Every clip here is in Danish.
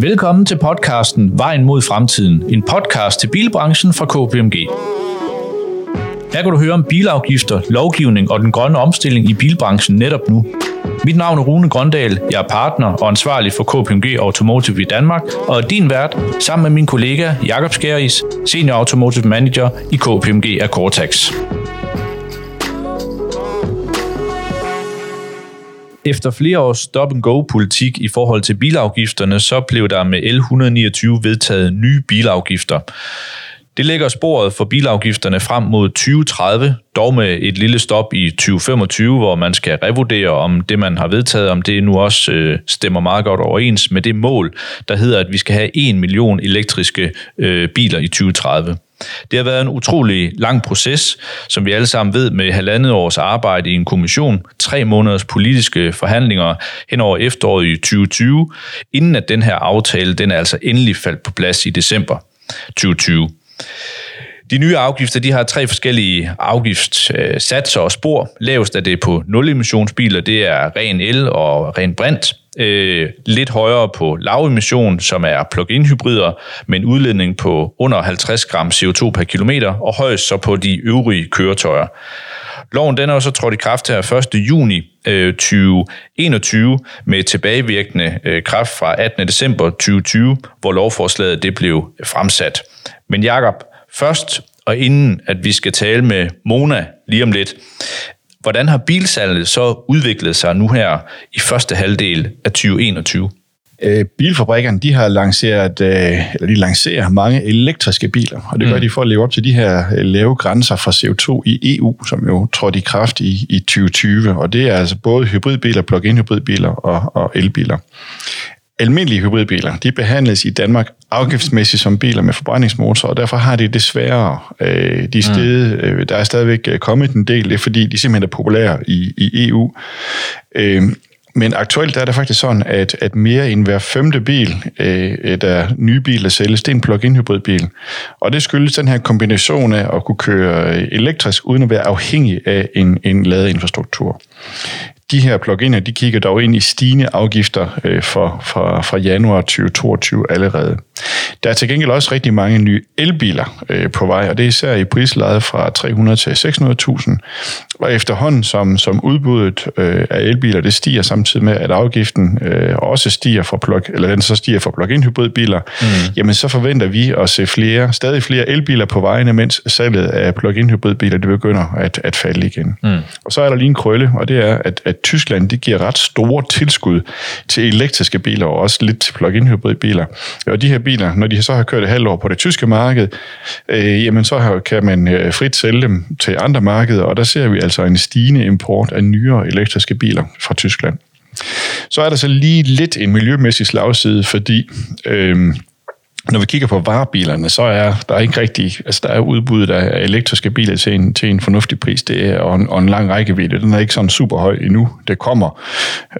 Velkommen til podcasten Vejen mod fremtiden, en podcast til bilbranchen fra KPMG. Her kan du høre om bilafgifter, lovgivning og den grønne omstilling i bilbranchen netop nu. Mit navn er Rune Grøndal, jeg er partner og ansvarlig for KPMG Automotive i Danmark, og er din vært sammen med min kollega Jakob Skæris, Senior Automotive Manager i KPMG Akortax. Efter flere års stop-and-go-politik i forhold til bilafgifterne, så blev der med L129 vedtaget nye bilafgifter. Det lægger sporet for bilafgifterne frem mod 2030, dog med et lille stop i 2025, hvor man skal revurdere, om det, man har vedtaget, om det nu også øh, stemmer meget godt overens med det mål, der hedder, at vi skal have 1 million elektriske øh, biler i 2030. Det har været en utrolig lang proces, som vi alle sammen ved, med halvandet års arbejde i en kommission, tre måneders politiske forhandlinger hen over efteråret i 2020, inden at den her aftale den er altså endelig faldt på plads i december 2020. De nye afgifter de har tre forskellige afgiftssatser og spor. Lavest er det på nul-emissionsbiler, det er ren el og ren brint. Øh, lidt højere på lavemission, som er plug-in hybrider, med en udledning på under 50 gram CO2 per kilometer, og højst så på de øvrige køretøjer. Loven den er så trådt i kraft her 1. juni øh, 2021 med tilbagevirkende øh, kraft fra 18. december 2020, hvor lovforslaget det blev fremsat. Men Jakob, først og inden at vi skal tale med Mona lige om lidt, hvordan har bilsalget så udviklet sig nu her i første halvdel af 2021? Øh, bilfabrikkerne de har lanceret, øh, eller de lancerer mange elektriske biler, og det gør mm. de for at leve op til de her øh, lave grænser for CO2 i EU, som jo trådte i kraft i, i 2020, og det er altså både hybridbiler, plug-in hybridbiler og, og elbiler. Almindelige hybridbiler, de behandles i Danmark afgiftsmæssigt som biler med forbrændingsmotor, og derfor har de desværre, øh, de sted, mm. øh, der er stadigvæk kommet en del, det er fordi de simpelthen er populære i, i EU. Øh, men aktuelt er det faktisk sådan, at, at mere end hver femte bil, øh, der nye biler sælges, det er en plug-in hybridbil. Og det skyldes den her kombination af at kunne køre elektrisk, uden at være afhængig af en, en ladeinfrastruktur de her pluginer, de kigger dog ind i stigende afgifter øh, for, for, fra januar 2022 allerede. Der er til gengæld også rigtig mange nye elbiler øh, på vej, og det er især i prislejet fra 300 til 600.000. Og efterhånden som, som udbuddet øh, af elbiler det stiger samtidig med, at afgiften øh, også stiger for plug, eller den så stiger for plug-in hybridbiler, mm. jamen så forventer vi at se flere, stadig flere elbiler på vejene, mens salget af plug-in hybridbiler det begynder at, at falde igen. Mm. Og så er der lige en krølle, og det er, at, at Tyskland de giver ret store tilskud til elektriske biler, og også lidt til plug-in hybridbiler. Og de her biler, når de så har kørt et halvt år på det tyske marked, øh, jamen så kan man øh, frit sælge dem til andre markeder, og der ser vi altså en stigende import af nyere elektriske biler fra Tyskland. Så er der så lige lidt en miljømæssig slagside, fordi øh, når vi kigger på varebilerne, så er der ikke rigtig, altså der er udbuddet af elektriske biler til en, til en fornuftig pris, det er og en, og en lang rækkevidde. Den er ikke sådan super høj endnu. Det kommer,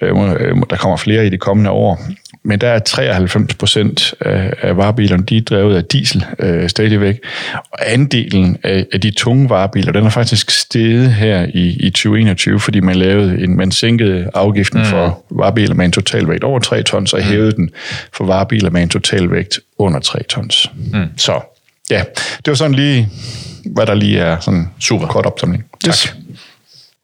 øh, øh der kommer flere i de kommende år men der er 93 procent af, af varebilerne, de er drevet af diesel øh, stadigvæk. Og andelen af, af de tunge varebiler, den er faktisk steget her i, i 2021, fordi man lavede en, man sænkede afgiften mm. for varebiler med en totalvægt over 3 tons, og mm. hævede den for varebiler med en totalvægt under 3 tons. Mm. Så ja, det var sådan lige, hvad der lige er sådan super kort opsamling. Tak. Yes.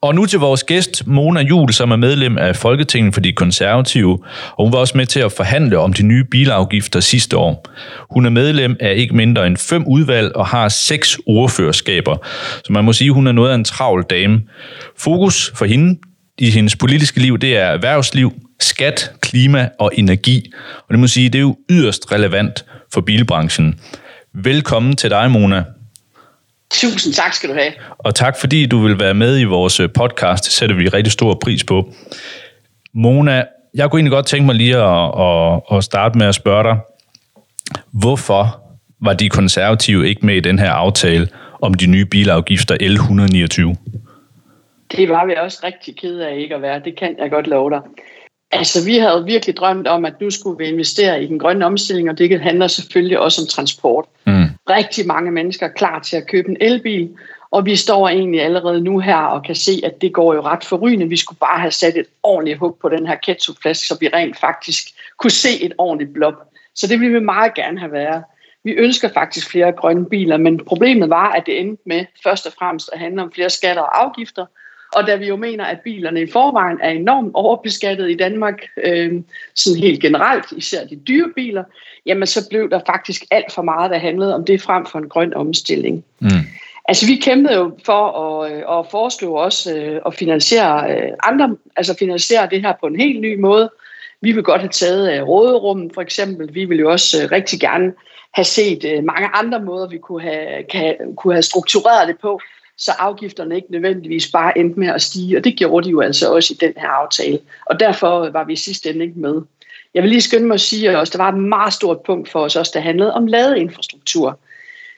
Og nu til vores gæst, Mona Jul, som er medlem af Folketinget for de konservative, og hun var også med til at forhandle om de nye bilafgifter sidste år. Hun er medlem af ikke mindre end fem udvalg og har seks ordførerskaber, så man må sige, at hun er noget af en travl dame. Fokus for hende i hendes politiske liv, det er erhvervsliv, skat, klima og energi. Og det må sige, det er jo yderst relevant for bilbranchen. Velkommen til dig, Mona. Tusind tak skal du have. Og tak fordi du vil være med i vores øh, podcast. Det sætter vi rigtig stor pris på. Mona, jeg kunne egentlig godt tænke mig lige at, at, at starte med at spørge dig, hvorfor var de konservative ikke med i den her aftale om de nye bilafgifter L129? Det var vi også rigtig ked af ikke at være. Det kan jeg godt love dig. Altså, vi havde virkelig drømt om, at nu skulle vi investere i den grønne omstilling, og det handler selvfølgelig også om transport. Mm. Rigtig mange mennesker klar til at købe en elbil, og vi står egentlig allerede nu her og kan se, at det går jo ret forrygende. Vi skulle bare have sat et ordentligt hug på den her ketchupflaske, så vi rent faktisk kunne se et ordentligt blob Så det ville vi meget gerne have været. Vi ønsker faktisk flere grønne biler, men problemet var, at det endte med først og fremmest at handle om flere skatter og afgifter, og da vi jo mener, at bilerne i forvejen er enormt overbeskattet i Danmark, øh, sådan helt generelt, især de dyre biler, jamen så blev der faktisk alt for meget, der handlede om det frem for en grøn omstilling. Mm. Altså vi kæmpede jo for at, øh, at foreslå også øh, at finansiere øh, andre, altså finansiere det her på en helt ny måde. Vi vil godt have taget råderummet for eksempel. Vi vil jo også rigtig gerne have set mange andre måder, vi kunne have, kan, kunne have struktureret det på, så afgifterne ikke nødvendigvis bare endte med at stige, og det gjorde de jo altså også i den her aftale. Og derfor var vi i sidste ende ikke med. Jeg vil lige skynde mig at sige, at der var et meget stort punkt for os også, der handlede om ladeinfrastruktur.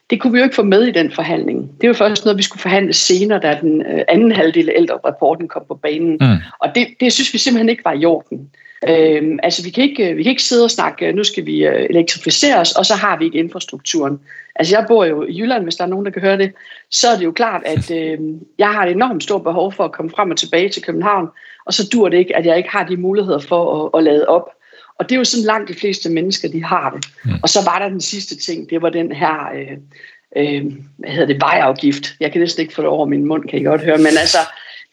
Det kunne vi jo ikke få med i den forhandling. Det var først noget, vi skulle forhandle senere, da den øh, anden halvdel af ældre-rapporten kom på banen. Mm. Og det, det synes vi simpelthen ikke var i orden. Øhm, altså vi kan, ikke, vi kan ikke sidde og snakke, nu skal vi øh, elektrificere os, og så har vi ikke infrastrukturen. Altså jeg bor jo i Jylland, hvis der er nogen, der kan høre det, så er det jo klart, at øh, jeg har et enormt stort behov for at komme frem og tilbage til København, og så dur det ikke, at jeg ikke har de muligheder for at, at lade op. Og det er jo sådan langt de fleste mennesker, de har det. Mm. Og så var der den sidste ting, det var den her, øh, øh, hvad hedder det, vejafgift. Jeg kan næsten ikke få det over min mund, kan I godt høre, men altså,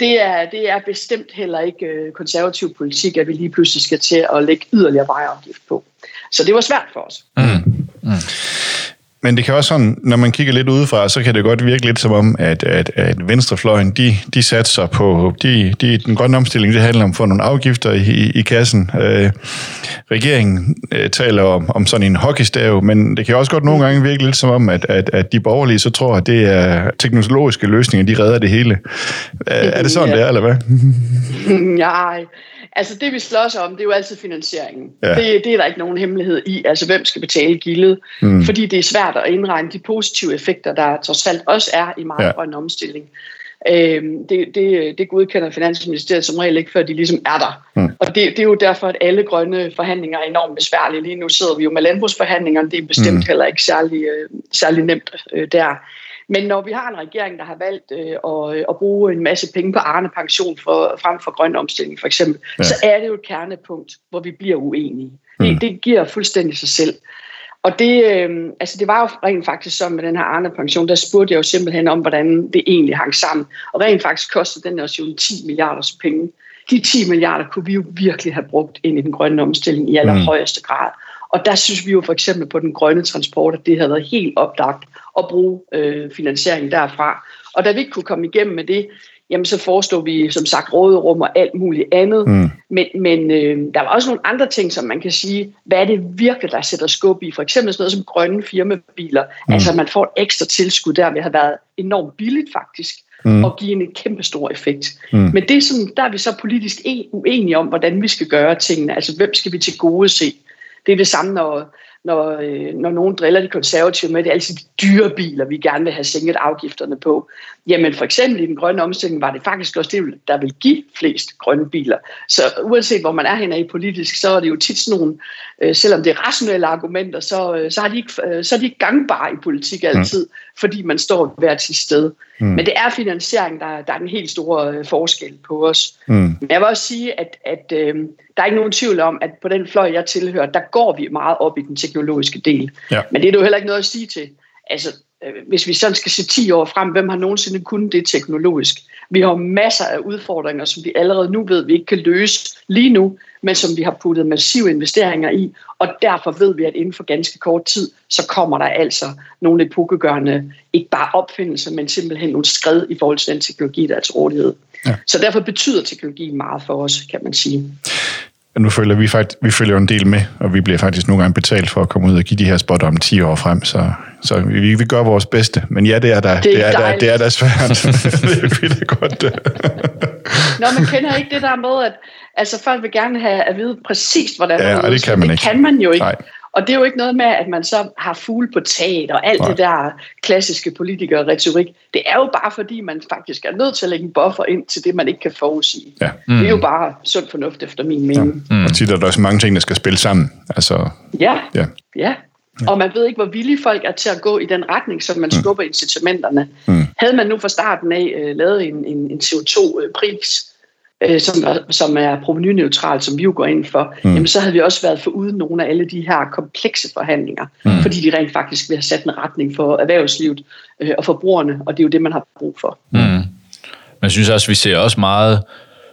det er, det er bestemt heller ikke øh, konservativ politik, at vi lige pludselig skal til at lægge yderligere vejafgift på. Så det var svært for os. Mm. Mm. Men det kan også sådan, når man kigger lidt udefra, så kan det godt virke lidt som om, at, at, at venstrefløjen, de, de satser på, de, de, den grønne omstilling, det handler om at få nogle afgifter i, i kassen. Øh, regeringen øh, taler om, om sådan en hockeystav, men det kan også godt nogle gange virke lidt som om, at, at, at de borgerlige så tror, at det er teknologiske løsninger, de redder det hele. Er, er det sådan, ja. det er, eller hvad? Nej, Altså det vi slås om, det er jo altid finansieringen. Ja. Det, det er der ikke nogen hemmelighed i, altså hvem skal betale gildet. Mm. Fordi det er svært at indregne de positive effekter, der trods alt også er i meget ja. grøn omstilling. Øhm, det, det, det godkender Finansministeriet som regel ikke, før de ligesom er der. Mm. Og det, det er jo derfor, at alle grønne forhandlinger er enormt besværlige. Lige nu sidder vi jo med landbrugsforhandlingerne, det er bestemt mm. heller ikke særlig, øh, særlig nemt øh, der. Men når vi har en regering, der har valgt øh, at, at bruge en masse penge på Arne pension for, frem for grøn omstilling for eksempel, ja. så er det jo et kernepunkt, hvor vi bliver uenige. Mm. Det, det giver fuldstændig sig selv. Og det, øh, altså det var jo rent faktisk sådan med den her Arne pension, der spurgte jeg jo simpelthen om, hvordan det egentlig hang sammen. Og rent faktisk kostede den også jo 10 milliarder penge. De 10 milliarder kunne vi jo virkelig have brugt ind i den grønne omstilling i allerhøjeste grad. Og der synes vi jo for eksempel på den grønne transport, at det havde været helt oplagt at bruge øh, finansiering derfra. Og da vi ikke kunne komme igennem med det, jamen så forestod vi som sagt råderum og alt muligt andet. Mm. Men, men øh, der var også nogle andre ting, som man kan sige, hvad er det virkelig, der sætter skub i? For eksempel sådan noget som grønne firmabiler. Mm. Altså man får et ekstra tilskud der, vil have været enormt billigt faktisk, mm. og give en kæmpe stor effekt. Mm. Men det er sådan, der er vi så politisk uenige om, hvordan vi skal gøre tingene. Altså hvem skal vi til gode se? Det er det samme, når når, øh, når nogen driller de konservative med, det er altid de dyre biler, vi gerne vil have sænket afgifterne på. Jamen for eksempel i den grønne omstilling var det faktisk også det, der vil give flest grønne biler. Så uanset hvor man er henne i politisk, så er det jo tit sådan nogle, øh, selvom det er rationelle argumenter, så, øh, så, har de ikke, øh, så er de ikke gangbare i politik altid, mm. Fordi man står hver til sted. Mm. Men det er finansiering, der, der er en helt stor øh, forskel på os. Mm. Men jeg vil også sige, at, at øh, der er ikke nogen tvivl om, at på den fløj, jeg tilhører, der går vi meget op i den teknologiske del. Ja. Men det er jo heller ikke noget at sige til. Altså, øh, hvis vi sådan skal se 10 år frem, hvem har nogensinde kunnet det teknologisk? Vi har masser af udfordringer, som vi allerede nu ved, vi ikke kan løse lige nu, men som vi har puttet massive investeringer i, og derfor ved vi, at inden for ganske kort tid, så kommer der altså nogle epokegørende, ikke bare opfindelser, men simpelthen nogle skred i forhold til den teknologi, der er til rådighed. Ja. Så derfor betyder teknologi meget for os, kan man sige. Nu følger vi faktisk, vi følger en del med, og vi bliver faktisk nogle gange betalt for at komme ud og give de her spot om 10 år frem, så, så vi, vi gør vores bedste. Men ja, det er der, det er, det er, der, det er der svært. det er vildt godt. Nå, man kender ikke det der med, at altså, folk vil gerne have at vide præcis, hvordan ja, man det kan man det ikke. kan man jo ikke. Nej. Og det er jo ikke noget med, at man så har fugle på taget og alt Nej. det der klassiske politikere-retorik. Det er jo bare fordi, man faktisk er nødt til at lægge en buffer ind til det, man ikke kan forudsige. Ja. Mm. Det er jo bare sund fornuft efter min mening. Ja. Mm. Og tit er der også mange ting, der skal spille sammen. Altså, ja. ja. ja. Og man ved ikke, hvor villige folk er til at gå i den retning, som man mm. skubber incitamenterne. Mm. Havde man nu fra starten af uh, lavet en, en, en CO2-pris, øh, som, som er provenyneutral, som vi jo går ind for, mm. jamen så havde vi også været for uden nogle af alle de her komplekse forhandlinger, mm. fordi de rent faktisk vil have sat en retning for erhvervslivet øh, og forbrugerne, og det er jo det, man har brug for. Mm. Men jeg synes også, vi ser også meget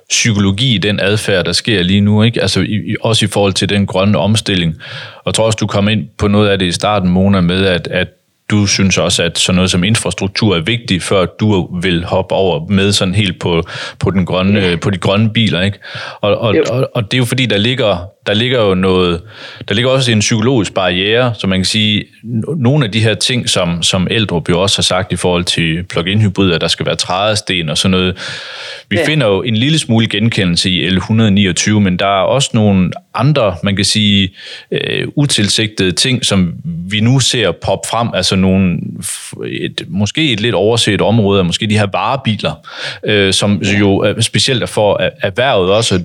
psykologi i den adfærd, der sker lige nu, ikke? Altså i, også i forhold til den grønne omstilling. Og jeg tror også, du kom ind på noget af det i starten, Mona, med at, at du synes også, at sådan noget som infrastruktur er vigtigt, før du vil hoppe over med sådan helt på, på, den grønne, ja. på de grønne biler. Ikke? Og, og, og, og det er jo fordi, der ligger, der ligger jo noget, der ligger også en psykologisk barriere, så man kan sige, nogle af de her ting, som, som Eldrup jo også har sagt i forhold til plug-in hybrider, der skal være trædesten og sådan noget, vi ja. finder jo en lille smule genkendelse i L129, men der er også nogle andre, man kan sige, øh, utilsigtede ting, som vi nu ser pop frem, altså nogle, et, måske et lidt overset område, måske de her varebiler, øh, som jo specielt er for erhvervet også,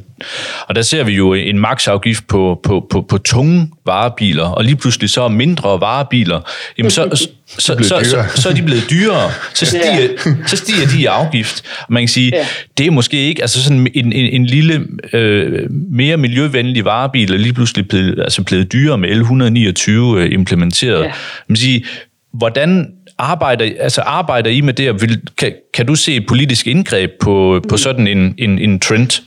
og der ser vi jo en maksafgift på, på, på, på tunge varebiler, og lige pludselig så mindre varebiler, jamen så, så, så, så, så er de blevet dyrere, så stiger, så stiger de i afgift. Og man kan sige, det er måske ikke, altså sådan en, en, en lille, øh, mere miljøvenlig varebil, er lige pludselig blevet, altså blevet dyrere med L129 øh, implementeret. Ja. Man sige, hvordan arbejder, altså arbejder I med det, og vil, kan, kan du se et politisk indgreb på, på mm. sådan en, en, en trend?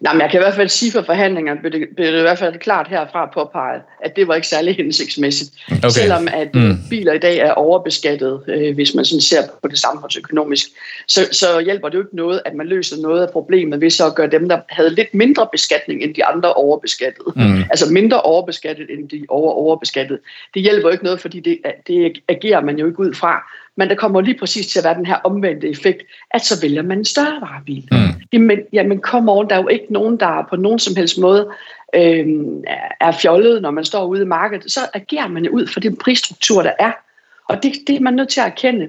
Nej, men jeg kan i hvert fald sige for forhandlingerne, blev det, blev det i hvert fald klart herfra påpeget, at det var ikke særlig hensigtsmæssigt. Okay. Selvom at mm. biler i dag er overbeskattet, øh, hvis man sådan ser på det samfundsøkonomisk, så, så hjælper det jo ikke noget, at man løser noget af problemet ved så at gøre dem, der havde lidt mindre beskatning end de andre overbeskattede. Mm. Altså mindre overbeskattet end de over overbeskattede. Det hjælper jo ikke noget, fordi det, det agerer man jo ikke ud fra. Men der kommer lige præcis til at være den her omvendte effekt, at så vælger man en større varebil. Mm. Jamen, jamen kom on, der er jo ikke nogen, der på nogen som helst måde øh, er fjollet, når man står ude i markedet. Så agerer man jo ud for den prisstruktur, der er. Og det, det er man nødt til at erkende.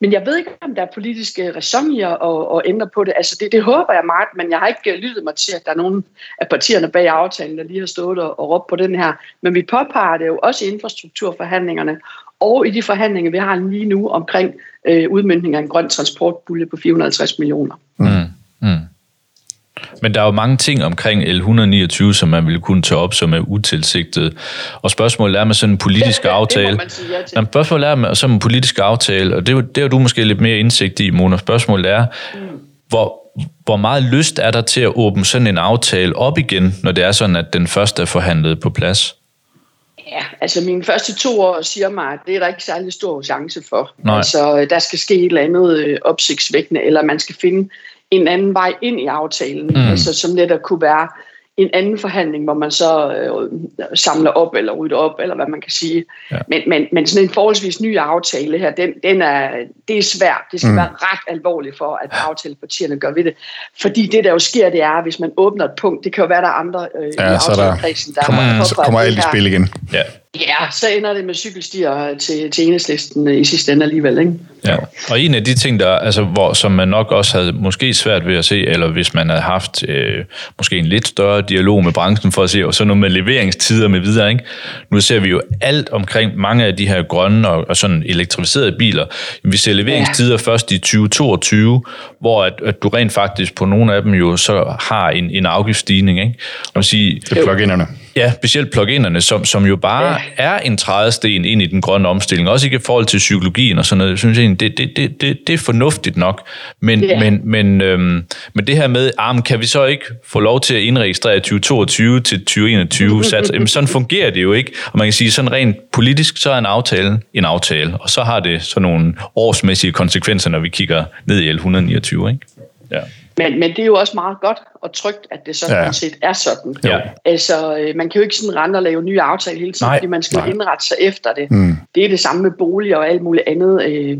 Men jeg ved ikke, om der er politiske ræson i at, at ændre på det. Altså det, det håber jeg meget, men jeg har ikke lyttet mig til, at der er nogen af partierne bag aftalen, der lige har stået og, og råbt på den her. Men vi påpeger det jo også i infrastrukturforhandlingerne, og i de forhandlinger, vi har lige nu omkring øh, udmyndning af en grøn transportbulje på 450 millioner. Mm. Mm. Men der er jo mange ting omkring L129, som man ville kunne tage op, som er utilsigtet. Og spørgsmålet er med sådan en politisk ja, aftale. Det sige ja Jamen, spørgsmålet er med sådan en politisk aftale, og det, det har du måske lidt mere indsigt i, Mona. Spørgsmålet er, mm. hvor, hvor meget lyst er der til at åbne sådan en aftale op igen, når det er sådan, at den første er forhandlet på plads? Ja, altså mine første to år siger mig, at det er der ikke særlig stor chance for. Nej. Altså der skal ske et eller andet øh, opsigtsvækkende, eller man skal finde en anden vej ind i aftalen, mm. altså, som netop kunne være en anden forhandling, hvor man så øh, samler op eller rydder op, eller hvad man kan sige. Ja. Men, men, men sådan en forholdsvis ny aftale her, den, den er, det er svært. Det skal mm. være ret alvorligt for, at aftalepartierne gør ved det. Fordi det, der jo sker, det er, hvis man åbner et punkt, det kan jo være, der er andre øh, ja, i aftalekredsen, der, der kommer, så kommer alt i spil igen. Ja. Ja, så ender det med cykelstier til, til enhedslisten i sidste ende alligevel, ikke? Ja, og en af de ting, der, altså, hvor, som man nok også havde måske svært ved at se, eller hvis man havde haft øh, måske en lidt større dialog med branchen for at se, og så noget med leveringstider med videre, ikke? Nu ser vi jo alt omkring mange af de her grønne og, og sådan elektrificerede biler. Vi ser leveringstider ja. først i 2022, hvor at, at du rent faktisk på nogle af dem jo så har en, en afgiftsstigning, ikke? Og sige, det er plug-inerne. Ja, specielt plug-inerne, som, som jo bare ja. er en trædesten ind i den grønne omstilling. Også ikke i forhold til psykologien og sådan noget. Jeg synes egentlig, det, det, det, det, det er fornuftigt nok. Men, ja. men, men, øhm, men det her med, arm, kan vi så ikke få lov til at indregistrere 2022 til 2021 sats? Jamen, sådan fungerer det jo ikke. Og man kan sige, sådan rent politisk, så er en aftale en aftale. Og så har det sådan nogle årsmæssige konsekvenser, når vi kigger ned i L129, ikke? Ja. Men, men det er jo også meget godt og trygt, at det sådan ja. set er sådan. Ja. Altså, øh, man kan jo ikke sådan rende og lave nye aftaler hele tiden, nej, fordi man skal nej. indrette sig efter det. Mm. Det er det samme med boliger og alt muligt andet. Øh,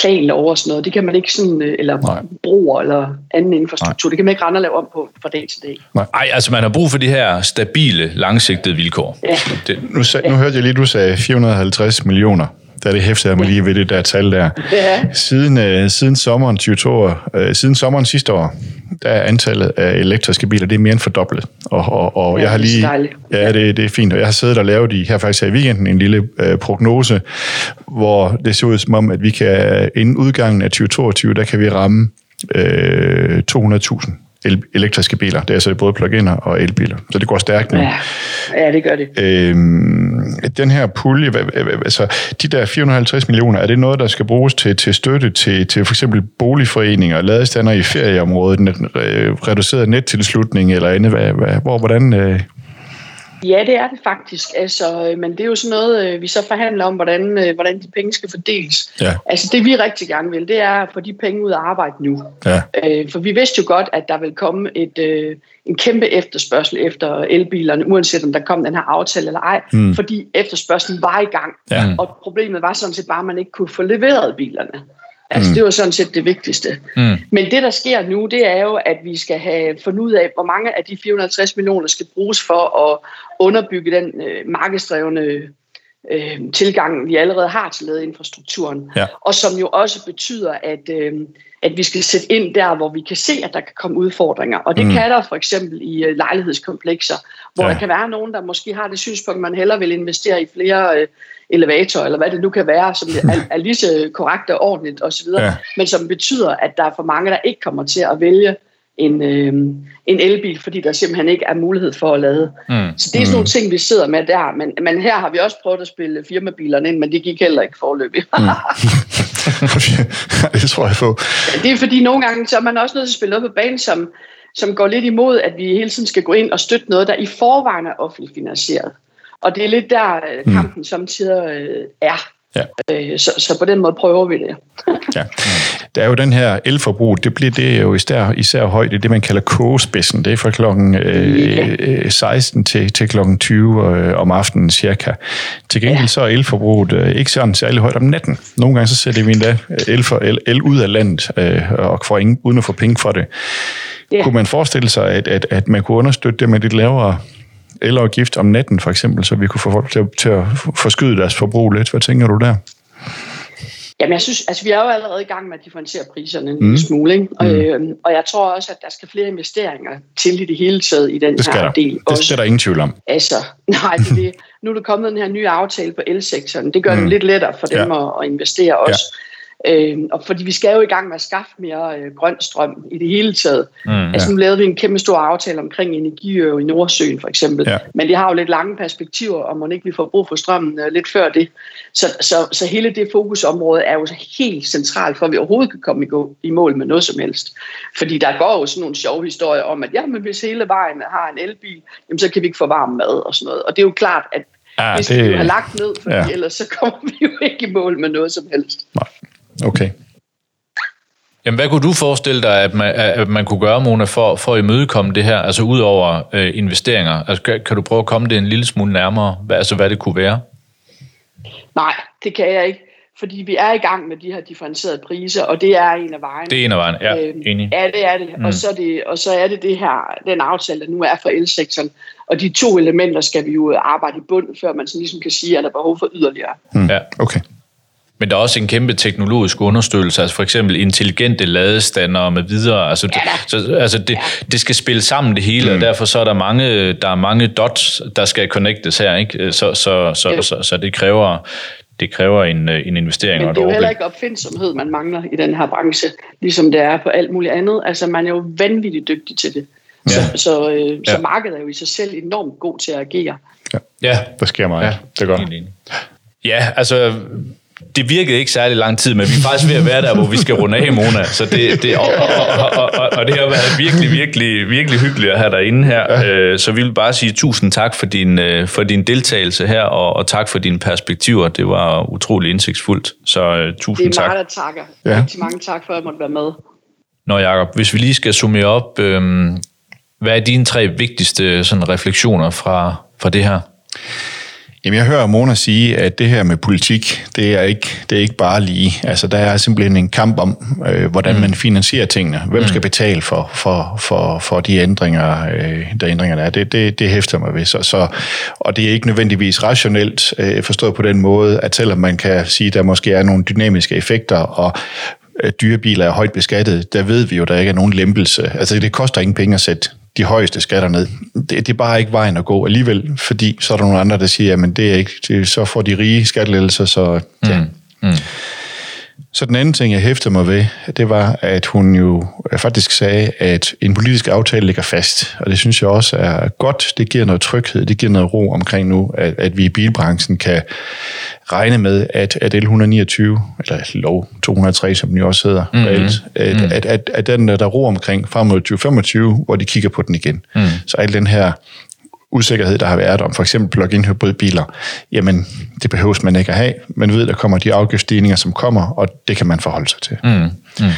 planlov og sådan noget. Det kan man ikke sådan, øh, eller Nej. bruger eller anden infrastruktur. Nej. Det kan man ikke rende og lave om på fra dag til dag. Nej, altså man har brug for de her stabile, langsigtede vilkår. Ja. Det, nu, sag, nu hørte jeg lige, du sagde 450 millioner der er det hæfter jeg mig lige ved det der tal der. Ja. Siden, øh, siden sommeren 2022, øh, siden sommeren sidste år, der er antallet af elektriske biler, det er mere end fordoblet. Og, og, og ja, jeg har lige, ja, det, det er fint, og jeg har siddet og lavet i, her faktisk her i weekenden en lille øh, prognose, hvor det ser ud som om, at vi kan inden udgangen af 2022, der kan vi ramme øh, 200.000 el- elektriske biler. Det er altså både plug-in og elbiler. Så det går stærkt nu. Ja, ja det gør det. Øhm, Øh, den her pulje, altså de der 450 millioner, er det noget, der skal bruges til, til støtte til, til for eksempel boligforeninger, ladestander i ferieområdet, den reducerede øh, reduceret nettilslutning eller andet? Hvad, hvad, hvor, hvordan, øh, Ja, det er det faktisk. Altså, øh, men det er jo sådan noget, øh, vi så forhandler om, hvordan, øh, hvordan de penge skal fordeles. Ja. Altså det vi rigtig gerne vil, det er at få de penge ud af arbejde nu. Ja. For vi vidste jo godt, at der vil komme et, en kæmpe efterspørgsel efter elbilerne, uanset om der kom den her aftale eller ej, mm. fordi efterspørgselen var i gang. Ja. Og problemet var sådan set bare, at man ikke kunne få leveret bilerne. Altså, mm. det var sådan set det vigtigste. Mm. Men det, der sker nu, det er jo, at vi skal have fundet ud af, hvor mange af de 450 millioner skal bruges for at underbygge den øh, markedsdrevne øh, tilgang, vi allerede har til ladeinfrastrukturen. Ja. Og som jo også betyder, at, øh, at vi skal sætte ind der, hvor vi kan se, at der kan komme udfordringer. Og det mm. kan der for eksempel i øh, lejlighedskomplekser, hvor ja. der kan være nogen, der måske har det synspunkt, man hellere vil investere i flere øh, elevator, eller hvad det nu kan være, som er, er lige så korrekt og ordentligt osv., ja. men som betyder, at der er for mange, der ikke kommer til at vælge en, øh, en elbil, fordi der simpelthen ikke er mulighed for at lade. Mm. Så det er sådan nogle ting, vi sidder med der. Men, men her har vi også prøvet at spille firmabilerne ind, men det gik heller ikke forløbig. Mm. det tror jeg på. Ja, det er fordi nogle gange, så er man også nødt til at spille noget på banen, som, som går lidt imod, at vi hele tiden skal gå ind og støtte noget, der i forvejen er offentligt finansieret. Og det er lidt der, øh, kampen mm. samtidig øh, er. Ja. Øh, så, så på den måde prøver vi det. ja. Der er jo den her elforbrug, det bliver det jo især, især højt i det, man kalder kogespidsen. Det er fra klokken øh, 16 til, til klokken 20 øh, om aftenen cirka. Til gengæld ja. så er elforbruget øh, ikke sådan særlig højt om natten. Nogle gange så sætter vi endda el, for, el, el ud af landet, øh, og får ingen, uden at få penge for det. Ja. Kunne man forestille sig, at, at, at man kunne understøtte det med lidt lavere elafgift om natten for eksempel, så vi kunne få folk til, til at forskyde deres forbrug lidt. Hvad tænker du der? Jamen, jeg synes, altså vi er jo allerede i gang med at differentiere priserne en mm. smule, ikke? Og, mm. øh, og jeg tror også, at der skal flere investeringer til i det hele taget i den det her der. del. Det også. skal der ingen tvivl om. Altså, nej, det, det, nu er der kommet den her nye aftale på elsektoren. Det gør mm. det lidt lettere for dem ja. at, at investere også. Ja. Øh, og fordi vi skal jo i gang med at skaffe mere øh, grøn strøm i det hele taget. Mm, altså nu lavede vi en kæmpe stor aftale omkring energiø i Nordsøen for eksempel. Ja. Men det har jo lidt lange perspektiver, og man ikke vi får brug for strømmen øh, lidt før det. Så, så, så hele det fokusområde er jo helt centralt for, at vi overhovedet kan komme i, gå, i mål med noget som helst. Fordi der går jo sådan nogle sjove historier om, at jamen, hvis hele vejen har en elbil, jamen, så kan vi ikke få varm mad og sådan noget. Og det er jo klart, at Ja, skal det, vi have lagt ned, for ja. ellers så kommer vi jo ikke i mål med noget som helst. Nej. Okay. Jamen, hvad kunne du forestille dig, at man, at man kunne gøre, Mona, for, for at imødekomme det her, altså ud over øh, investeringer? Altså, kan, kan du prøve at komme det en lille smule nærmere, hvad, altså hvad det kunne være? Nej, det kan jeg ikke, fordi vi er i gang med de her differentierede priser, og det er en af vejene. Det er en af vejene, ja, øh, enig. Ja, det er det. Mm. Og, så er det og så er det det her, den aftale, der nu er for elsektoren, og de to elementer skal vi jo arbejde i bund, før man sådan ligesom kan sige, at der er behov for yderligere. Mm. Ja, okay. Men der er også en kæmpe teknologisk understøttelse, altså for eksempel intelligente ladestander med videre. Altså, det, så, altså det, det skal spille sammen det hele, mm. og derfor så er der mange, der er mange dots, der skal connectes her. Ikke? Så, så, så, ja. så, så det kræver, det kræver en, en investering. Men det er jo heller ikke opfindsomhed, man mangler i den her branche, ligesom det er på alt muligt andet. Altså man er jo vanvittigt dygtig til det. Ja. Så, så, øh, ja. så markedet er jo i sig selv enormt god til at agere. Ja, ja. der sker meget. Ja. Det er godt. Ja, altså det virkede ikke særlig lang tid, men vi er faktisk ved at være der, hvor vi skal runde af, Mona. Så det, det, og, og, og, og, og det har været virkelig, virkelig, virkelig hyggeligt at have dig inde her. Ja. Øh, så vi vil bare sige tusind tak for din, øh, for din deltagelse her, og, og tak for dine perspektiver. Det var utrolig indsigtsfuldt. Så uh, tusind tak. Det er mig, der takker. Ja. Rigtig mange tak for, at jeg måtte være med. Nå Jacob, hvis vi lige skal summere op, øh, hvad er dine tre vigtigste sådan, refleksioner fra, fra det her? Jamen, jeg hører Mona sige, at det her med politik, det er ikke, det er ikke bare lige. Altså, der er simpelthen en kamp om, øh, hvordan mm. man finansierer tingene. Hvem mm. skal betale for, for, for, for de ændringer, øh, der ændringer der er. Det, det, det hæfter mig ved. Så, så, og det er ikke nødvendigvis rationelt øh, forstået på den måde, at selvom man kan sige, at der måske er nogle dynamiske effekter, og øh, dyrebiler er højt beskattet, der ved vi jo, der ikke er nogen lempelse. Altså, det koster ingen penge at sætte de højeste skatter ned. Det, det er bare ikke vejen at gå alligevel, fordi så er der nogle andre, der siger, at det er ikke, det, så får de rige skattelettelser, så ja. Mm. Mm. Så den anden ting, jeg hæftede mig ved, det var, at hun jo faktisk sagde, at en politisk aftale ligger fast. Og det synes jeg også er godt. Det giver noget tryghed, det giver noget ro omkring nu, at, at vi i bilbranchen kan regne med, at, at L129, eller lov 203, som den jo også hedder, mm-hmm. reelt, at, mm. at, at, at den der ro omkring frem mod 2025, hvor de kigger på den igen. Mm. Så al den her usikkerhed, der har været om for eksempel plug-in hybridbiler, jamen det behøves man ikke at have. Man ved, der kommer de afgiftsstigninger, som kommer, og det kan man forholde sig til. Mm. Mm.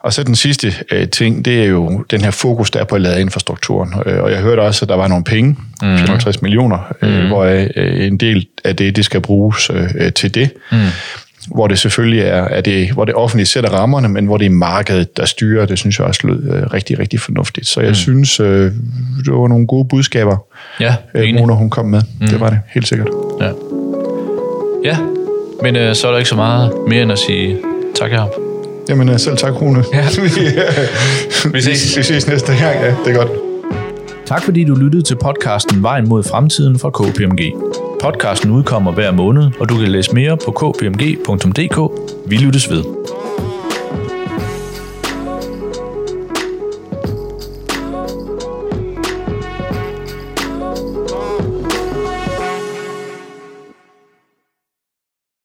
Og så den sidste øh, ting, det er jo den her fokus, der er på at lade infrastrukturen. Øh, og jeg hørte også, at der var nogle penge, mm. 55 millioner, øh, mm. hvor øh, en del af det, det skal bruges øh, til det. Mm hvor det selvfølgelig er, er det, hvor det offentlige sætter rammerne, men hvor det er markedet, der styrer. Det synes jeg også lød øh, rigtig, rigtig fornuftigt. Så jeg mm. synes, øh, det var nogle gode budskaber, ja, øh, Mona hun kom med. Mm. Det var det, helt sikkert. Ja, ja. men øh, så er der ikke så meget mere end at sige tak, Jacob. Jamen øh, selv tak, Rune. Ja. vi ses. Vi ses næste gang, ja. Det er godt. Tak fordi du lyttede til podcasten Vejen mod fremtiden fra KPMG. Podcasten udkommer hver måned, og du kan læse mere på kpmg.dk. Vi lyttes ved.